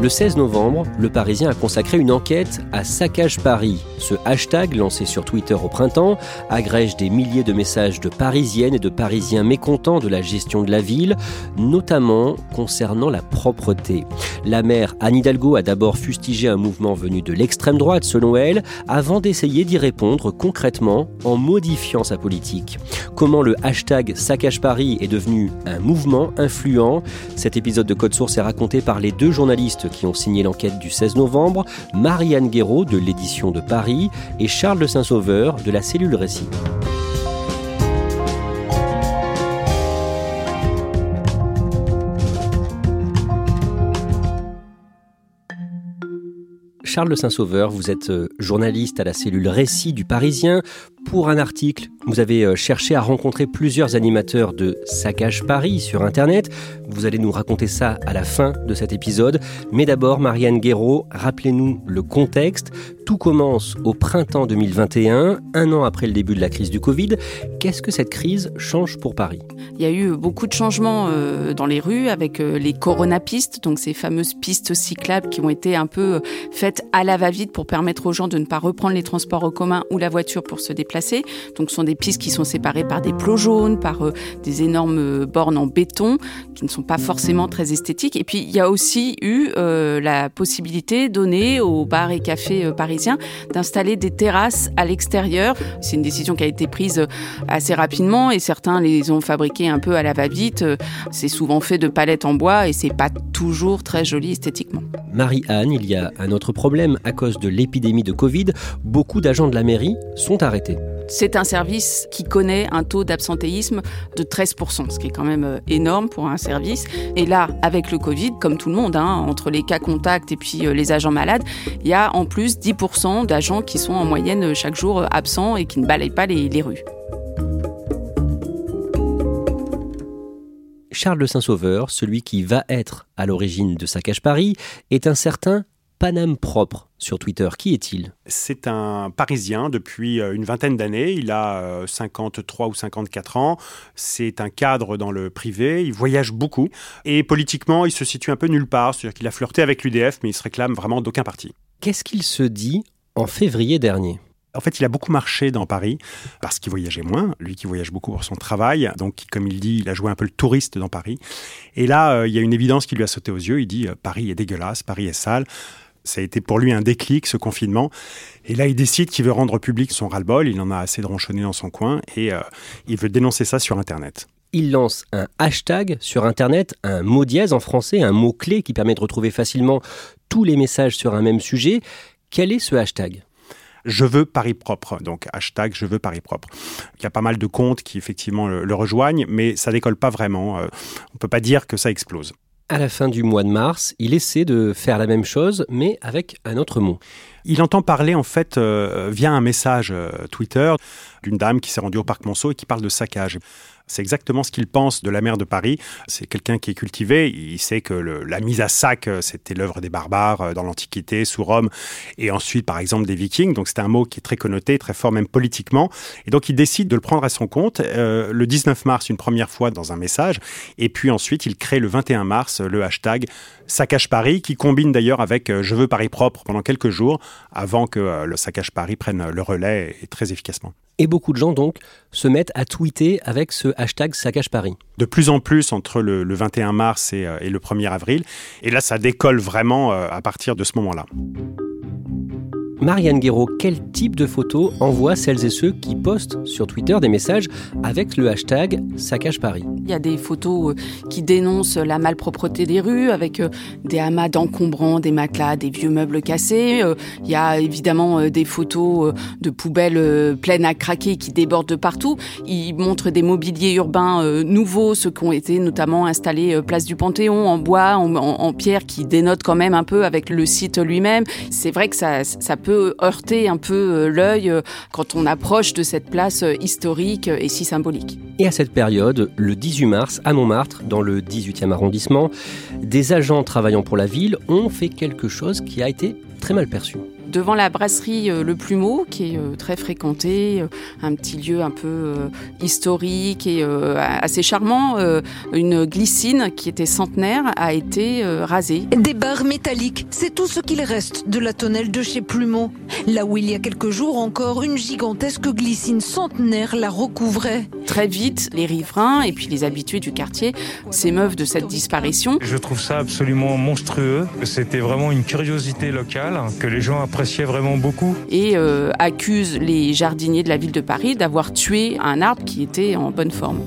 Le 16 novembre, Le Parisien a consacré une enquête à Saccage Paris. Ce hashtag, lancé sur Twitter au printemps, agrège des milliers de messages de Parisiennes et de Parisiens mécontents de la gestion de la ville, notamment concernant la propreté. La maire Anne Hidalgo a d'abord fustigé un mouvement venu de l'extrême droite, selon elle, avant d'essayer d'y répondre concrètement en modifiant sa politique. Comment le hashtag Saccage Paris est devenu un mouvement influent? Cet épisode de Code Source est raconté par les deux journalistes qui ont signé l'enquête du 16 novembre, Marianne Guéraud de l'édition de Paris et Charles de Saint-Sauveur de la cellule Récit. Charles de Saint-Sauveur, vous êtes euh, journaliste à la cellule Récit du Parisien. Pour un article, vous avez euh, cherché à rencontrer plusieurs animateurs de Saccage Paris sur Internet. Vous allez nous raconter ça à la fin de cet épisode. Mais d'abord, Marianne Guéraud, rappelez-nous le contexte. Tout commence au printemps 2021, un an après le début de la crise du Covid. Qu'est-ce que cette crise change pour Paris? Il y a eu beaucoup de changements euh, dans les rues avec les coronapistes, donc ces fameuses pistes cyclables qui ont été un peu faites à la va-vite pour permettre aux gens de ne pas reprendre les transports en commun ou la voiture pour se déplacer. Donc ce sont des pistes qui sont séparées par des plots jaunes, par euh, des énormes euh, bornes en béton qui ne sont pas forcément très esthétiques. Et puis il y a aussi eu euh, la possibilité donnée aux bars et cafés parisiens d'installer des terrasses à l'extérieur. C'est une décision qui a été prise assez rapidement et certains les ont fabriquées un peu à la va-vite. C'est souvent fait de palettes en bois et c'est pas toujours très joli esthétiquement. Marie-Anne, il y a un autre problème. À cause de l'épidémie de Covid, beaucoup d'agents de la mairie sont arrêtés. C'est un service qui connaît un taux d'absentéisme de 13%, ce qui est quand même euh, énorme pour un service. Et là, avec le Covid, comme tout le monde, hein, entre les cas contacts et puis euh, les agents malades, il y a en plus 10% d'agents qui sont en moyenne euh, chaque jour absents et qui ne balayent pas les, rues. Charles de Saint-Sauveur, celui qui va être à l'origine de Saccage Paris, est un certain Paname propre sur Twitter. Qui est-il? C'est un Parisien depuis euh, une vingtaine d'années. Il a 53 euh, ou 54 ans. C'est un cadre dans le privé. Il voyage beaucoup. Et politiquement, il se situe un peu nulle part. C'est-à-dire qu'il a flirté avec l'UDF, mais il se réclame vraiment d'aucun parti. Qu'est-ce qu'il se dit en février dernier? En fait, il a beaucoup marché dans Paris parce qu'il voyageait moins, lui qui voyage beaucoup pour son travail. Donc, comme il dit, il a joué un peu le touriste dans Paris. Et là, euh, il y a une évidence qui lui a sauté aux yeux. Il dit Paris est dégueulasse, Paris est sale. Ça a été pour lui un déclic, ce confinement. Et là, il décide qu'il veut rendre public son ras-le-bol. Il en a assez de ronchonner dans son coin et euh, il veut dénoncer ça sur Internet. Il lance un hashtag sur Internet, un mot dièse en français, un mot-clé qui permet de retrouver facilement tous les messages sur un même sujet. Quel est ce hashtag? Je veux Paris propre. Donc hashtag je veux Paris propre. Il y a pas mal de comptes qui effectivement le, rejoignent, mais ça décolle pas vraiment. Euh, on peut pas dire que ça explose à la fin du mois de mars, il essaie de faire la même chose, mais avec un autre mot. Il entend parler en fait euh, via un message euh, Twitter d'une dame qui s'est rendue au parc Monceau et qui parle de saccage. C'est exactement ce qu'il pense de la mer de Paris. C'est quelqu'un qui est cultivé. Il sait que la mise à sac, euh, c'était l'œuvre des barbares euh, dans l'Antiquité, sous Rome, et ensuite, par exemple, des Vikings. Donc, c'est un mot qui est très connoté, très fort même politiquement. Et donc, il décide de le prendre à son compte euh, le 19 mars une première fois dans un message, et puis ensuite, il crée le 21 mars le hashtag Saccage Paris, qui combine d'ailleurs avec Je veux Paris propre pendant quelques jours, avant que le Saccage Paris prenne le relais et très efficacement. Et beaucoup de gens donc se mettent à tweeter avec ce hashtag Saccage Paris. De plus en plus entre le, 21 mars et, euh, et, le 1er avril. Et là, ça décolle vraiment euh, à partir de ce moment-là. Marianne Guéraud, quel type de photos envoient celles et ceux qui postent sur Twitter des messages avec le hashtag Saccage Paris Il y a des photos euh, qui dénoncent la malpropreté des rues avec euh, des amas d'encombrants, des matelas, des vieux meubles cassés. Euh, il y a évidemment des photos de poubelles pleines à craquer qui débordent de partout. Ils montrent des mobiliers urbains nouveaux, ceux qui ont été notamment installés place du Panthéon en bois, en, pierre, qui dénotent quand même un peu avec le site lui-même. C'est vrai que ça, ça peut heurter un peu euh, l'œil euh, quand on approche de cette place euh, historique et si symbolique. Et à cette période, le 18 mars, à Montmartre, dans le 18e arrondissement, des agents travaillant pour la ville ont fait quelque chose qui a été très mal perçu devant la brasserie euh, Le Plumeau, qui est euh, très fréquentée, euh, un petit lieu un peu historique et assez charmant, une glycine qui était centenaire a été rasée. Des barres métalliques, c'est tout ce qu'il reste de la tonnelle de chez Plumeau. Là où il y a quelques jours encore, une gigantesque glycine centenaire la recouvrait. Très vite, les riverains et puis les habitués du quartier s'émeuvent de cette disparition. Je trouve ça absolument monstrueux. C'était vraiment une curiosité locale que les gens apprécient vraiment beaucoup. Et euh, accuse les jardiniers de la ville de Paris d'avoir tué un arbre qui était en bonne forme.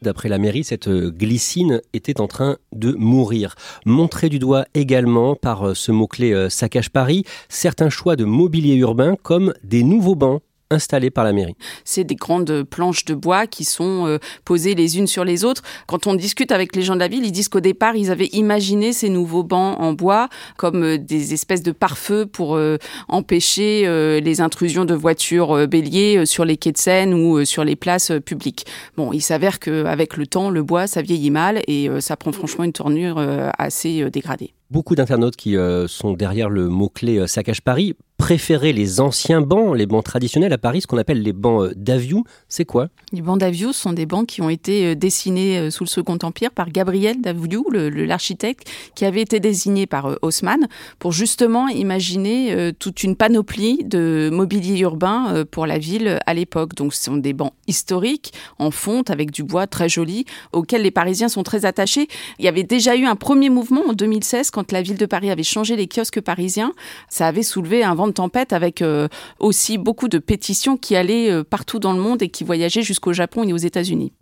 D'après la mairie, cette glycine était en train de mourir. Montré du doigt également par euh, ce mot-clé euh, saccage Paris, certains choix de mobilier urbain comme des nouveaux bancs installés par la mairie. C'est des grandes planches de bois qui sont euh, posées les unes sur les autres. Quand on discute avec les gens de la ville, ils disent qu'au départ, ils avaient imaginé ces nouveaux bancs en bois comme euh, des espèces de pare-feu pour euh, empêcher les intrusions de voitures béliers sur les quais de Seine ou sur les places publiques. Bon, il s'avère qu'avec le temps, le bois, ça vieillit mal et ça prend franchement une tournure assez dégradée. Beaucoup d'internautes qui sont derrière le mot-clé saccage Paris préférer les anciens bancs, les bancs traditionnels à Paris, ce qu'on appelle les bancs euh, d'Aviou. C'est quoi? Les bancs d'Aviou sont des bancs qui ont été euh, dessinés euh, sous le Second Empire par Gabriel d'Aviou, l'architecte, qui avait été désigné par Haussmann pour justement imaginer toute une panoplie de mobilier urbain pour la ville à l'époque. Donc ce sont des bancs historiques en fonte avec du bois très joli auxquels les Parisiens sont très attachés. Il y avait déjà eu un premier mouvement en 2016 quand la ville de Paris avait changé les kiosques parisiens. Ça avait soulevé un vent tempête avec euh, aussi beaucoup de pétitions qui allaient euh, partout dans le monde et qui voyageaient jusqu'au Japon et aux États-Unis.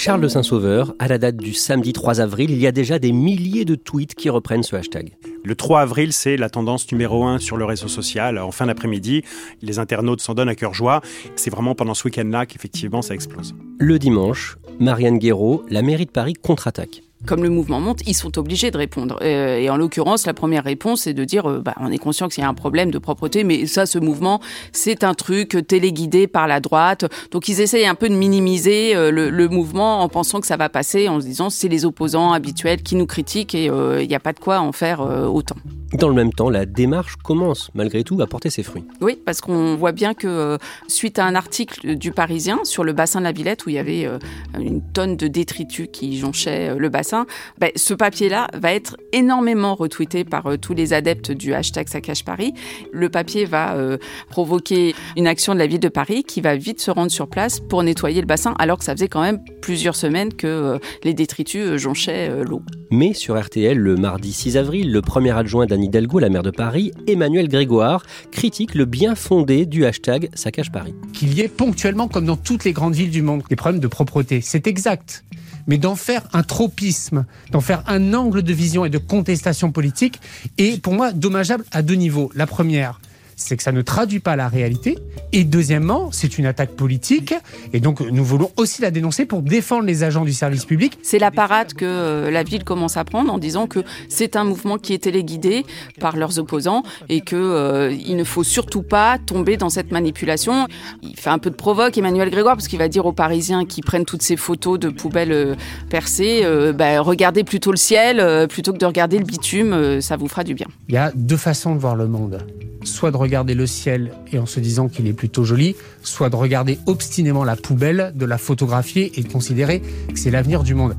Charles de Saint-Sauveur, à la date du samedi 3 avril, il y a déjà des milliers de tweets qui reprennent ce hashtag. Le 3 avril, c'est la tendance numéro 1 sur le réseau social. En fin d'après-midi, les internautes s'en donnent à cœur joie. C'est vraiment pendant ce week-end-là qu'effectivement ça explose. Le dimanche, Marianne Guéraud, la mairie de Paris contre-attaque comme le mouvement monte, ils sont obligés de répondre. Euh, et en l'occurrence, la première réponse, c'est de dire, euh, bah, on est conscient qu'il y a un problème de propreté, mais ça, ce mouvement, c'est un truc téléguidé par la droite. Donc ils essayent un peu de minimiser euh, le, mouvement en pensant que ça va passer, en se disant, c'est les opposants habituels qui nous critiquent et il n'y a pas de quoi en faire autant. Dans le même temps, la démarche commence malgré tout à porter ses fruits. Oui, parce qu'on voit bien que suite à un article du Parisien sur le bassin de la Villette où il y avait une tonne de détritus qui jonchaient le bassin, ben, ce papier-là va être énormément retweeté par euh, tous les adeptes du hashtag Saccage Paris. Le papier va euh, provoquer une action de la ville de Paris qui va vite se rendre sur place pour nettoyer le bassin, alors que ça faisait quand même plusieurs semaines que euh, les détritus jonchaient l'eau. Mais sur RTL, le mardi 6 avril, le premier adjoint d'Anne Hidalgo, la maire de Paris, Emmanuel Grégoire, critique le bien fondé du hashtag Saccage Paris. Qu'il y ait ponctuellement, comme dans toutes les grandes villes du monde, des problèmes de propreté. C'est exact mais d'en faire un tropisme, d'en faire un angle de vision et de contestation politique est pour moi dommageable à deux niveaux. La première, c'est que ça ne traduit pas la réalité. Et deuxièmement, c'est une attaque politique. Et donc, nous voulons aussi la dénoncer pour défendre les agents du service public. C'est la parade que euh, la ville commence à prendre en disant que c'est un mouvement qui est téléguidé par leurs opposants et que euh, il ne faut surtout pas tomber dans cette manipulation. Il fait un peu de provoque Emmanuel Grégoire parce qu'il va dire aux Parisiens qui prennent toutes ces photos de poubelles euh, percées, bah, regardez plutôt le ciel plutôt que de regarder le bitume, ça vous fera du bien. Il y a deux façons de voir le monde soit de regarder le ciel et en se disant qu'il est plutôt joli, soit de regarder obstinément la poubelle, de la photographier et de considérer que c'est l'avenir du monde.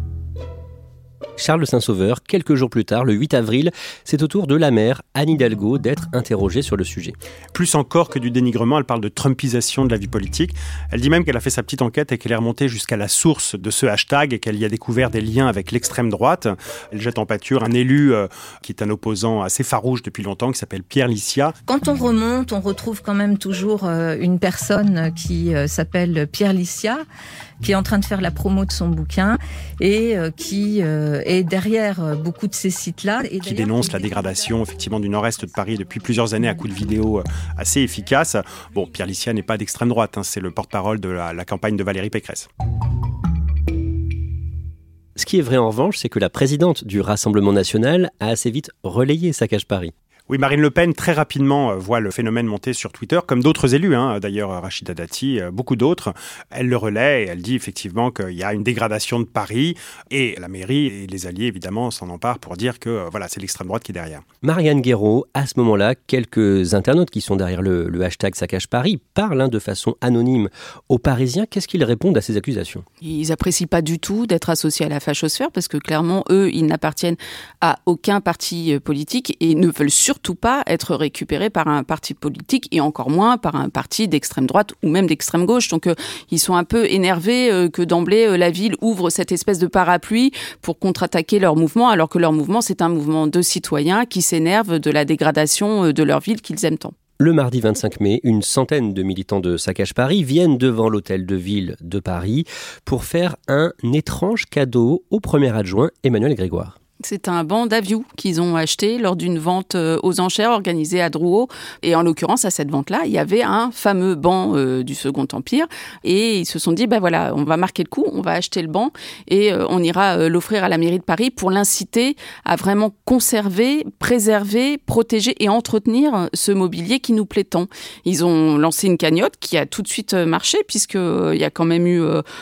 Charles Saint-Sauveur, quelques jours plus tard, le 8 avril, c'est au tour de la mère, Anne Hidalgo, d'être interrogée sur le sujet. Plus encore que du dénigrement, elle parle de trumpisation de la vie politique. Elle dit même qu'elle a fait sa petite enquête et qu'elle est remontée jusqu'à la source de ce hashtag et qu'elle y a découvert des liens avec l'extrême droite. Elle jette en pâture un élu euh, qui est un opposant assez farouche depuis longtemps, qui s'appelle Pierre Licia. Quand on remonte, on retrouve quand même toujours euh, une personne qui euh, s'appelle Pierre Licia qui est en train de faire la promo de son bouquin et euh, qui euh, est derrière euh, beaucoup de ces sites-là. Qui dénonce la dégradation effectivement du nord-est de Paris depuis plusieurs années à coups de vidéos assez efficaces. Bon, Pierre Licia n'est pas d'extrême droite, hein, c'est le porte-parole de la, la campagne de Valérie Pécresse. Ce qui est vrai en revanche, c'est que la présidente du Rassemblement national a assez vite relayé Saccage Paris. Oui, Marine Le Pen, très rapidement, euh, voit le phénomène monter sur Twitter, comme d'autres élus, hein, d'ailleurs Rachida Dati, euh, beaucoup d'autres. Elle le relaie et elle dit effectivement qu'il y a une dégradation de Paris et la mairie et les alliés, évidemment, s'en emparent pour dire que euh, voilà, c'est l'extrême droite qui est derrière. Marianne Guéraud, à ce moment-là, quelques internautes qui sont derrière le, le hashtag Saccage Paris parlent hein, de façon anonyme aux Parisiens. Qu'est-ce qu'ils répondent à ces accusations? Ils apprécient pas du tout d'être associés à la fachosphère parce que clairement, eux, ils n'appartiennent à aucun parti politique et ne veulent surtout surtout pas être récupéré par un parti politique et encore moins par un parti d'extrême droite ou même d'extrême gauche. Donc euh, ils sont un peu énervés euh, que d'emblée euh, la ville ouvre cette espèce de parapluie pour contre-attaquer leur mouvement, alors que leur mouvement c'est un mouvement de citoyens qui s'énervent de la dégradation de leur ville qu'ils aiment tant. Le mardi 25 mai, une centaine de militants de Saccage Paris viennent devant l'hôtel de ville de Paris pour faire un étrange cadeau au premier adjoint Emmanuel Grégoire. C'est un banc d'Aviou qu'ils ont acheté lors d'une vente euh, aux enchères organisée à Drouot. Et en l'occurrence, à cette vente-là, il y avait un fameux banc euh, du Second Empire. Et ils se sont dit, ben voilà, on va marquer le coup, on va acheter le banc et euh, on ira l'offrir à la mairie de Paris pour l'inciter à vraiment conserver, préserver, protéger et entretenir ce mobilier qui nous plaît tant. Ils ont lancé une cagnotte qui a tout de suite marché puisqu'il y a quand même eu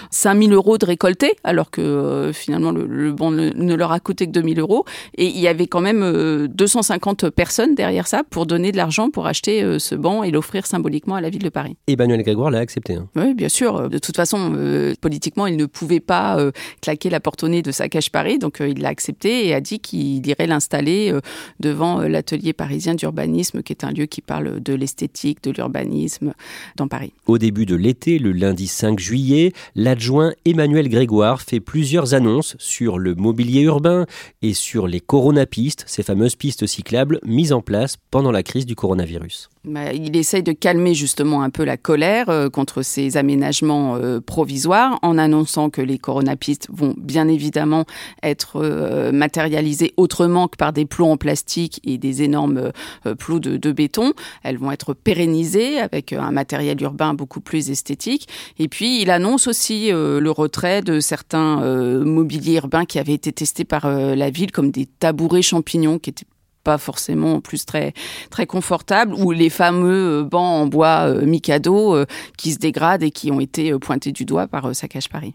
5000 euros de récoltés alors que finalement le, banc ne, leur a coûté que 2000 euros. Et il y avait quand même 250 euh, personnes derrière ça pour donner de l'argent pour acheter euh, ce banc et l'offrir symboliquement à la ville de Paris. Emmanuel Grégoire l'a accepté. Hein. Oui, bien sûr. De toute façon, euh, politiquement, il ne pouvait pas claquer la porte au nez de sa cache Paris, donc il l'a accepté et a dit qu'il irait l'installer devant l'atelier parisien d'urbanisme, qui est un lieu qui parle de l'esthétique, de l'urbanisme dans Paris. Au début de l'été, le lundi 5 juillet, l'adjoint Emmanuel Grégoire fait plusieurs annonces sur le mobilier urbain et sur les coronapistes, ces fameuses pistes cyclables mises en place pendant la crise du coronavirus. Bah, il essaye de calmer justement un peu la colère euh, contre ces aménagements euh, provisoires en annonçant que les coronapistes vont bien évidemment être euh, matérialisées autrement que par des plots en plastique et des énormes plots de, de, béton. Elles vont être pérennisées avec un matériel urbain beaucoup plus esthétique. Et puis il annonce aussi le retrait de certains mobiliers urbains qui avaient été testés par la ville comme des tabourets champignons qui étaient pas forcément plus très très confortables ou les fameux euh, bancs en bois euh, Mikado euh, qui se dégradent et qui ont été pointés du doigt par Saccage Paris.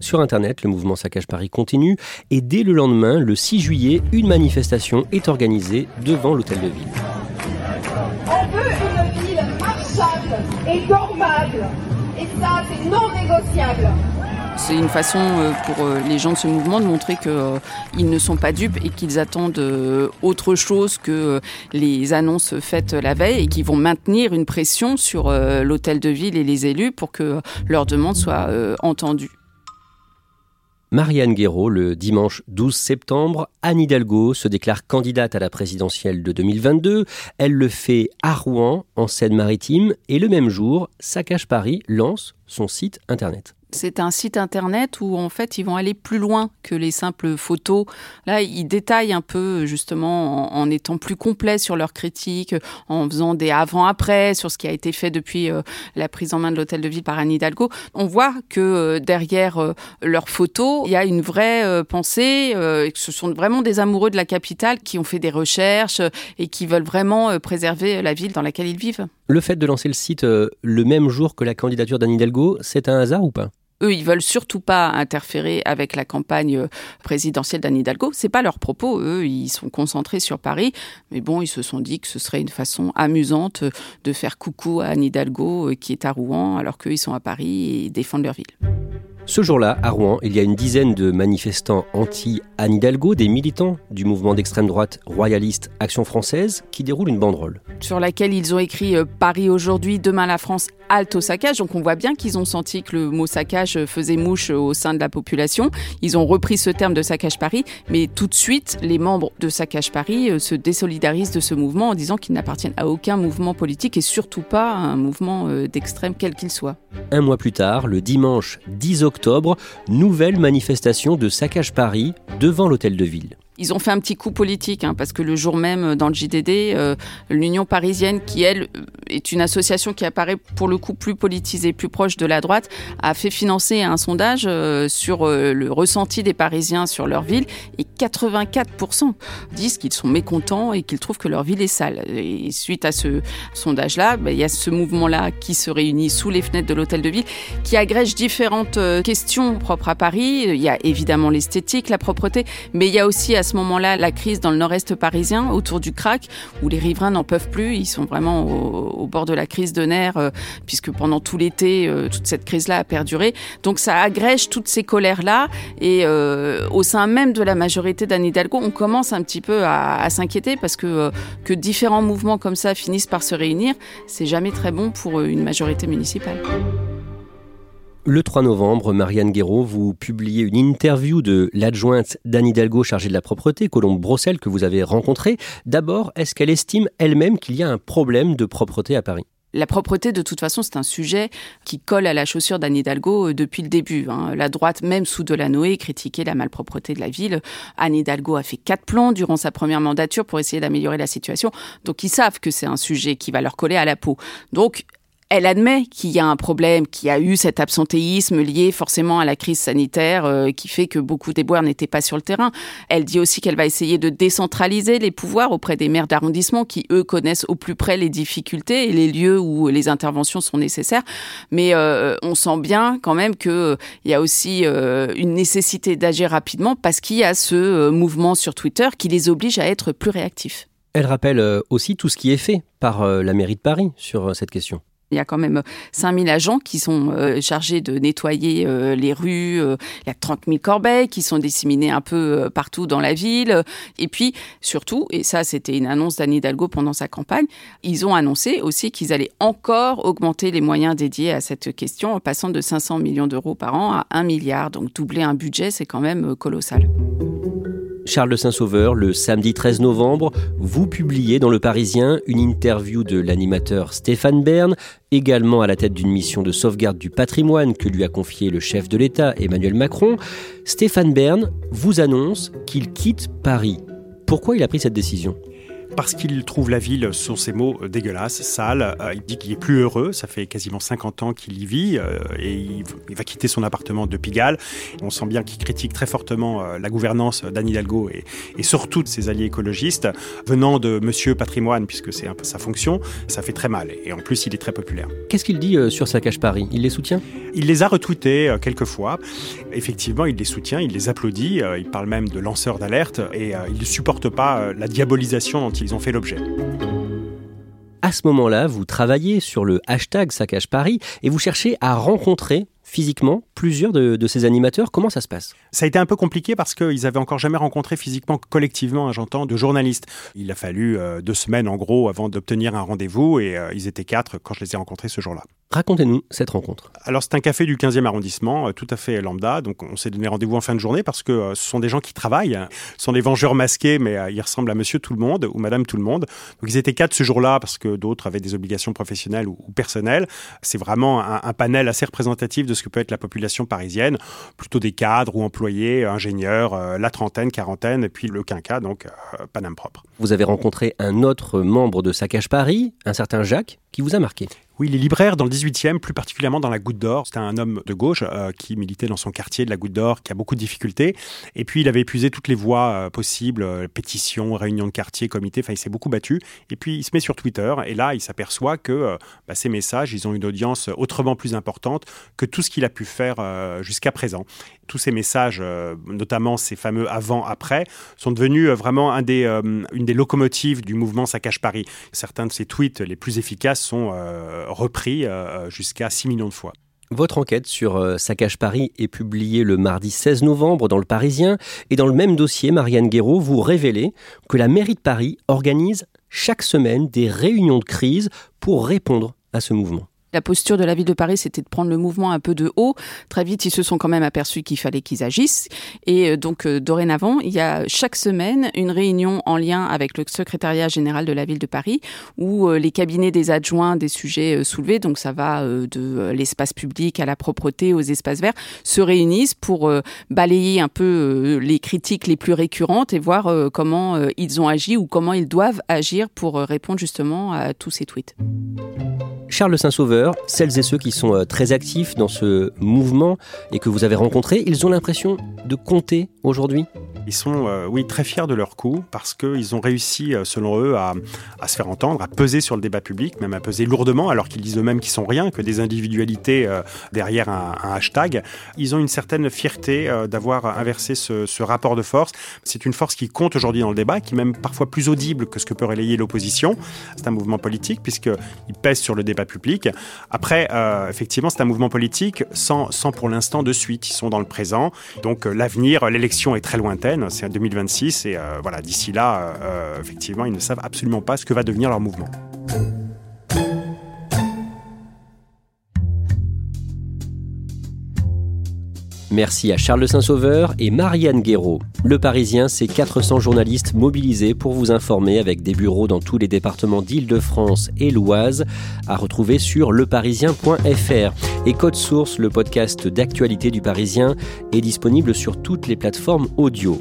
Sur Internet, le mouvement Saccage Paris continue et dès le lendemain, le 6 juillet, une manifestation est organisée devant l'hôtel de ville. On veut une ville marchable et dormable. Et ça, c'est non négociable. C'est une façon euh, pour euh, les gens de ce mouvement de montrer qu'ils euh, ne sont pas dupes et qu'ils attendent autre chose que les annonces faites la veille et qu'ils vont maintenir une pression sur l'hôtel de ville et les élus pour que leurs demandes soient entendues. Marianne Guéraud, le dimanche 12 septembre, Anne Hidalgo se déclare candidate à la présidentielle de 2022. Elle le fait à Rouen, en Seine-Maritime, et le même jour, Saccage Paris lance son site internet. C'est un site internet où en fait ils vont aller plus loin que les simples photos. Là, ils détaillent un peu justement en, étant plus complets sur leurs critiques, en faisant des avant-après sur ce qui a été fait depuis euh, la prise en main de l'hôtel de ville par Anne Hidalgo. On voit que euh, derrière euh, leurs photos, il y a une vraie pensée, que ce sont vraiment des amoureux de la capitale qui ont fait des recherches et qui veulent vraiment préserver la ville dans laquelle ils vivent. Le fait de lancer le site le même jour que la candidature d'Anne Hidalgo, c'est un hasard ou pas? Eux, ils veulent surtout pas interférer avec la campagne euh, présidentielle d'Anne Hidalgo. C'est pas leur propos. Eux, ils sont concentrés sur Paris. Mais bon, ils se sont dit que ce serait une façon amusante de faire coucou à Anne Hidalgo, euh, qui est à Rouen, alors qu'eux, ils sont à Paris et défendent leur ville. Ce jour-là, à Rouen, il y a une dizaine de manifestants anti-Anne Hidalgo, des militants du mouvement d'extrême droite royaliste Action française, qui déroulent une banderole. Sur laquelle ils ont écrit euh, Paris aujourd'hui, demain la France, halte au saccage. Donc on voit bien qu'ils ont senti que le mot saccage faisait mouche au sein de la population. Ils ont repris ce terme de saccage Paris, mais tout de suite, les membres de Saccage Paris euh, se désolidarisent de ce mouvement en disant qu'ils n'appartiennent à aucun mouvement politique et surtout pas à un mouvement euh, d'extrême quel qu'il soit. Un mois plus tard, le dimanche 10 octobre, octobre, nouvelle manifestation de saccage Paris devant l'hôtel de ville. Ils ont fait un petit coup politique, hein, parce que le jour même, euh, dans le JDD, euh, l'Union parisienne, qui elle est une association qui apparaît pour le coup plus politisée, plus proche de la droite, a fait financer un sondage euh, sur le ressenti des Parisiens sur leur ville, et 84% disent qu'ils sont mécontents et qu'ils trouvent que leur ville est sale. Et suite à ce sondage-là, bah, il y a ce mouvement-là qui se réunit sous les fenêtres de l'hôtel de ville, qui agrège différentes questions propres à Paris. Il y a évidemment l'esthétique, la propreté, mais il y a aussi à ce moment-là la crise dans le nord-est parisien, autour du crack, où les riverains n'en peuvent plus. Ils sont vraiment au, bord de la crise de nerfs, euh, puisque pendant tout l'été, euh, toute cette crise-là a perduré. Donc ça agrège toutes ces colères-là. Et euh, au sein même de la majorité d'Anne Hidalgo, on commence un petit peu à, s'inquiéter parce que, que différents mouvements comme ça finissent par se réunir, c'est jamais très bon pour une majorité municipale. Le 3 novembre, Marianne Guéraud, vous publiez une interview de l'adjointe d'Anne Hidalgo chargée de la propreté, Colombe Brossel, que vous avez rencontrée. D'abord, est-ce qu'elle estime elle-même qu'il y a un problème de propreté à Paris? La propreté, de toute façon, c'est un sujet qui colle à la chaussure d'Anne Hidalgo euh, depuis le début. Hein. La droite, même sous Delanoë, critiquait la malpropreté de la ville. Anne Hidalgo a fait quatre plans durant sa première mandature pour essayer d'améliorer la situation. Donc, ils savent que c'est un sujet qui va leur coller à la peau. Donc, elle admet qu'il y a un problème, qu'il y a eu cet absentéisme lié forcément à la crise sanitaire euh, qui fait que beaucoup des boires n'étaient pas sur le terrain. Elle dit aussi qu'elle va essayer de décentraliser les pouvoirs auprès des maires d'arrondissement qui, eux, connaissent au plus près les difficultés et les lieux où les interventions sont nécessaires. Mais euh, on sent bien quand même qu'il euh, y a aussi une nécessité d'agir rapidement parce qu'il y a ce mouvement sur Twitter qui les oblige à être plus réactifs. Elle rappelle aussi tout ce qui est fait par la mairie de Paris sur cette question. Il y a quand même 5000 agents qui sont euh, chargés de nettoyer euh, les rues. Euh, il y a 30 000 corbeilles qui sont disséminées un peu partout dans la ville. Et puis, surtout, et ça c'était une annonce d'Anne Hidalgo pendant sa campagne, ils ont annoncé aussi qu'ils allaient encore augmenter les moyens dédiés à cette question en passant de 500 millions d'euros par an à 1 milliard. Donc doubler un budget, c'est quand même colossal. Charles de Saint-Sauveur, le samedi 13 novembre, vous publiez dans Le Parisien une interview de l'animateur Stéphane Bern, également à la tête d'une mission de sauvegarde du patrimoine que lui a confié le chef de l'État Emmanuel Macron. Stéphane Bern vous annonce qu'il quitte Paris. Pourquoi il a pris cette décision? Parce qu'il trouve la ville, ce sont ses mots, euh, dégueulasse, sale. Euh, il dit qu'il est plus heureux. Ça fait quasiment 50 ans qu'il y vit euh, et il, va quitter son appartement de Pigalle. On sent bien qu'il critique très fortement la gouvernance d'Anne Hidalgo et, et, surtout de ses alliés écologistes. Venant de Monsieur Patrimoine, puisque c'est un peu sa fonction, ça fait très mal. Et en plus, il est très populaire. Qu'est-ce qu'il dit sur sa cache Paris? Il les soutient? Il les a retweetés quelques fois. Effectivement, il les soutient, il les applaudit. il parle même de lanceurs d'alerte et il ne supporte pas la diabolisation dont il ils ont fait l'objet. À ce moment-là, vous travaillez sur le hashtag Saccage Paris et vous cherchez à rencontrer physiquement plusieurs de, ces animateurs. Comment ça se passe? Ça a été un peu compliqué parce qu'ils avaient encore jamais rencontré physiquement, collectivement, j'entends, de journalistes. Il a fallu euh, deux semaines en gros avant d'obtenir un rendez-vous et euh, ils étaient quatre quand je les ai rencontrés ce jour-là. Racontez-nous cette rencontre. Alors c'est un café du 15e arrondissement, euh, tout à fait lambda, donc on s'est donné rendez-vous en fin de journée parce que euh, ce sont des gens qui travaillent, ce sont des vengeurs masqués, mais euh, ils ressemblent à monsieur tout le monde ou madame tout le monde. Donc ils étaient quatre ce jour-là parce que d'autres avaient des obligations professionnelles ou, personnelles. C'est vraiment un, panel assez représentatif de ce que peut être la population parisienne, plutôt des cadres ou employés, ingénieurs, la trentaine, quarantaine, et puis le quinca, donc Paname propre. Vous avez rencontré un autre membre de Saccage Paris, un certain Jacques, qui vous a marqué. Oui, les libraires dans le 18e, plus particulièrement dans la Goutte d'Or. C'était un homme de gauche euh, qui militait dans son quartier de la Goutte d'Or, qui a beaucoup de difficultés. Et puis, il avait épuisé toutes les voies euh, possibles, euh, pétitions, réunions de quartier, comités. Enfin, il s'est beaucoup battu. Et puis, il se met sur Twitter. Et là, il s'aperçoit que bah, ces messages, ils ont une audience autrement plus importante que tout ce qu'il a pu faire jusqu'à présent. Tous ces messages, notamment ces fameux avant-après, sont devenus vraiment un des, une des locomotives du mouvement Saccage Paris. Certains de ces tweets les plus efficaces sont repris euh, euh, jusqu'à 6 millions de fois. Votre enquête sur euh, Saccage Paris est publiée le mardi 16 novembre dans Le Parisien et dans le même dossier, Marianne Guéraud, vous révélez que la mairie de Paris organise chaque semaine des réunions de crise pour répondre à ce mouvement. La posture de la ville de Paris, c'était de prendre le mouvement un peu de haut. Très vite, ils se sont quand même aperçus qu'il fallait qu'ils agissent. Et euh, donc, euh, dorénavant, il y a chaque semaine une réunion en lien avec le secrétariat général de la ville de Paris, où euh, les cabinets des adjoints des sujets soulevés, donc ça va de l'espace public à la propreté, aux espaces verts, se réunissent pour balayer un peu les critiques les plus récurrentes et voir comment ils ont agi ou comment ils doivent agir pour répondre justement à tous ces tweets. Charles Saint-Sauveur, celles et ceux qui sont euh, très actifs dans ce mouvement et que vous avez rencontrés, ils ont l'impression de compter aujourd'hui? Ils sont, euh, oui, très fiers de leur coup parce qu'ils ont réussi, euh, selon eux, à, se faire entendre, à peser sur le débat public, même à peser lourdement, alors qu'ils disent eux-mêmes qu'ils sont rien, que des individualités derrière un, hashtag. Ils ont une certaine fierté d'avoir inversé ce, rapport de force. C'est une force qui compte aujourd'hui dans le débat, qui est même parfois plus audible que ce que peut relayer l'opposition. C'est un mouvement politique puisqu'il pèse sur le débat public. Après, euh, effectivement, c'est un mouvement politique sans, pour l'instant de suite. Ils sont dans le présent. Donc euh, l'avenir, l'élection est très lointaine. C'est en 2026. Et euh, voilà, d'ici là, effectivement, ils ne savent absolument pas ce que va devenir leur mouvement. Merci à Charles Saint-Sauveur et Marianne Guéraud. Le Parisien, c'est 400 journalistes mobilisés pour vous informer avec des bureaux dans tous les départements d'Île-de-France et l'Oise à retrouver sur leparisien.fr. Et Code Source, le podcast d'actualité du Parisien, est disponible sur toutes les plateformes audio.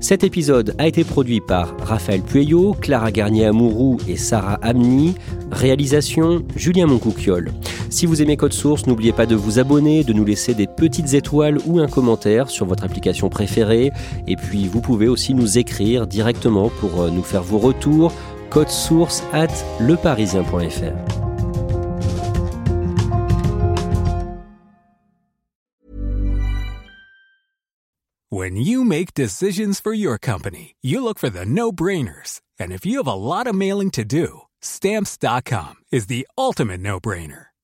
Cet épisode a été produit par Raphaël Pueyo, Clara Garnier-Amouroux et Sarah Amni. Réalisation Julien Moncouquiole. Si vous aimez Code Source, n'oubliez pas de vous abonner, de nous laisser des petites étoiles ou un commentaire sur votre application préférée. Et puis vous pouvez aussi nous écrire directement pour euh, nous faire vos retours. Code source at leparisien.fr. When you make decisions for your company, you look for the no-brainers. And if you have a lot of mailing to do, stamps.com is the ultimate no-brainer.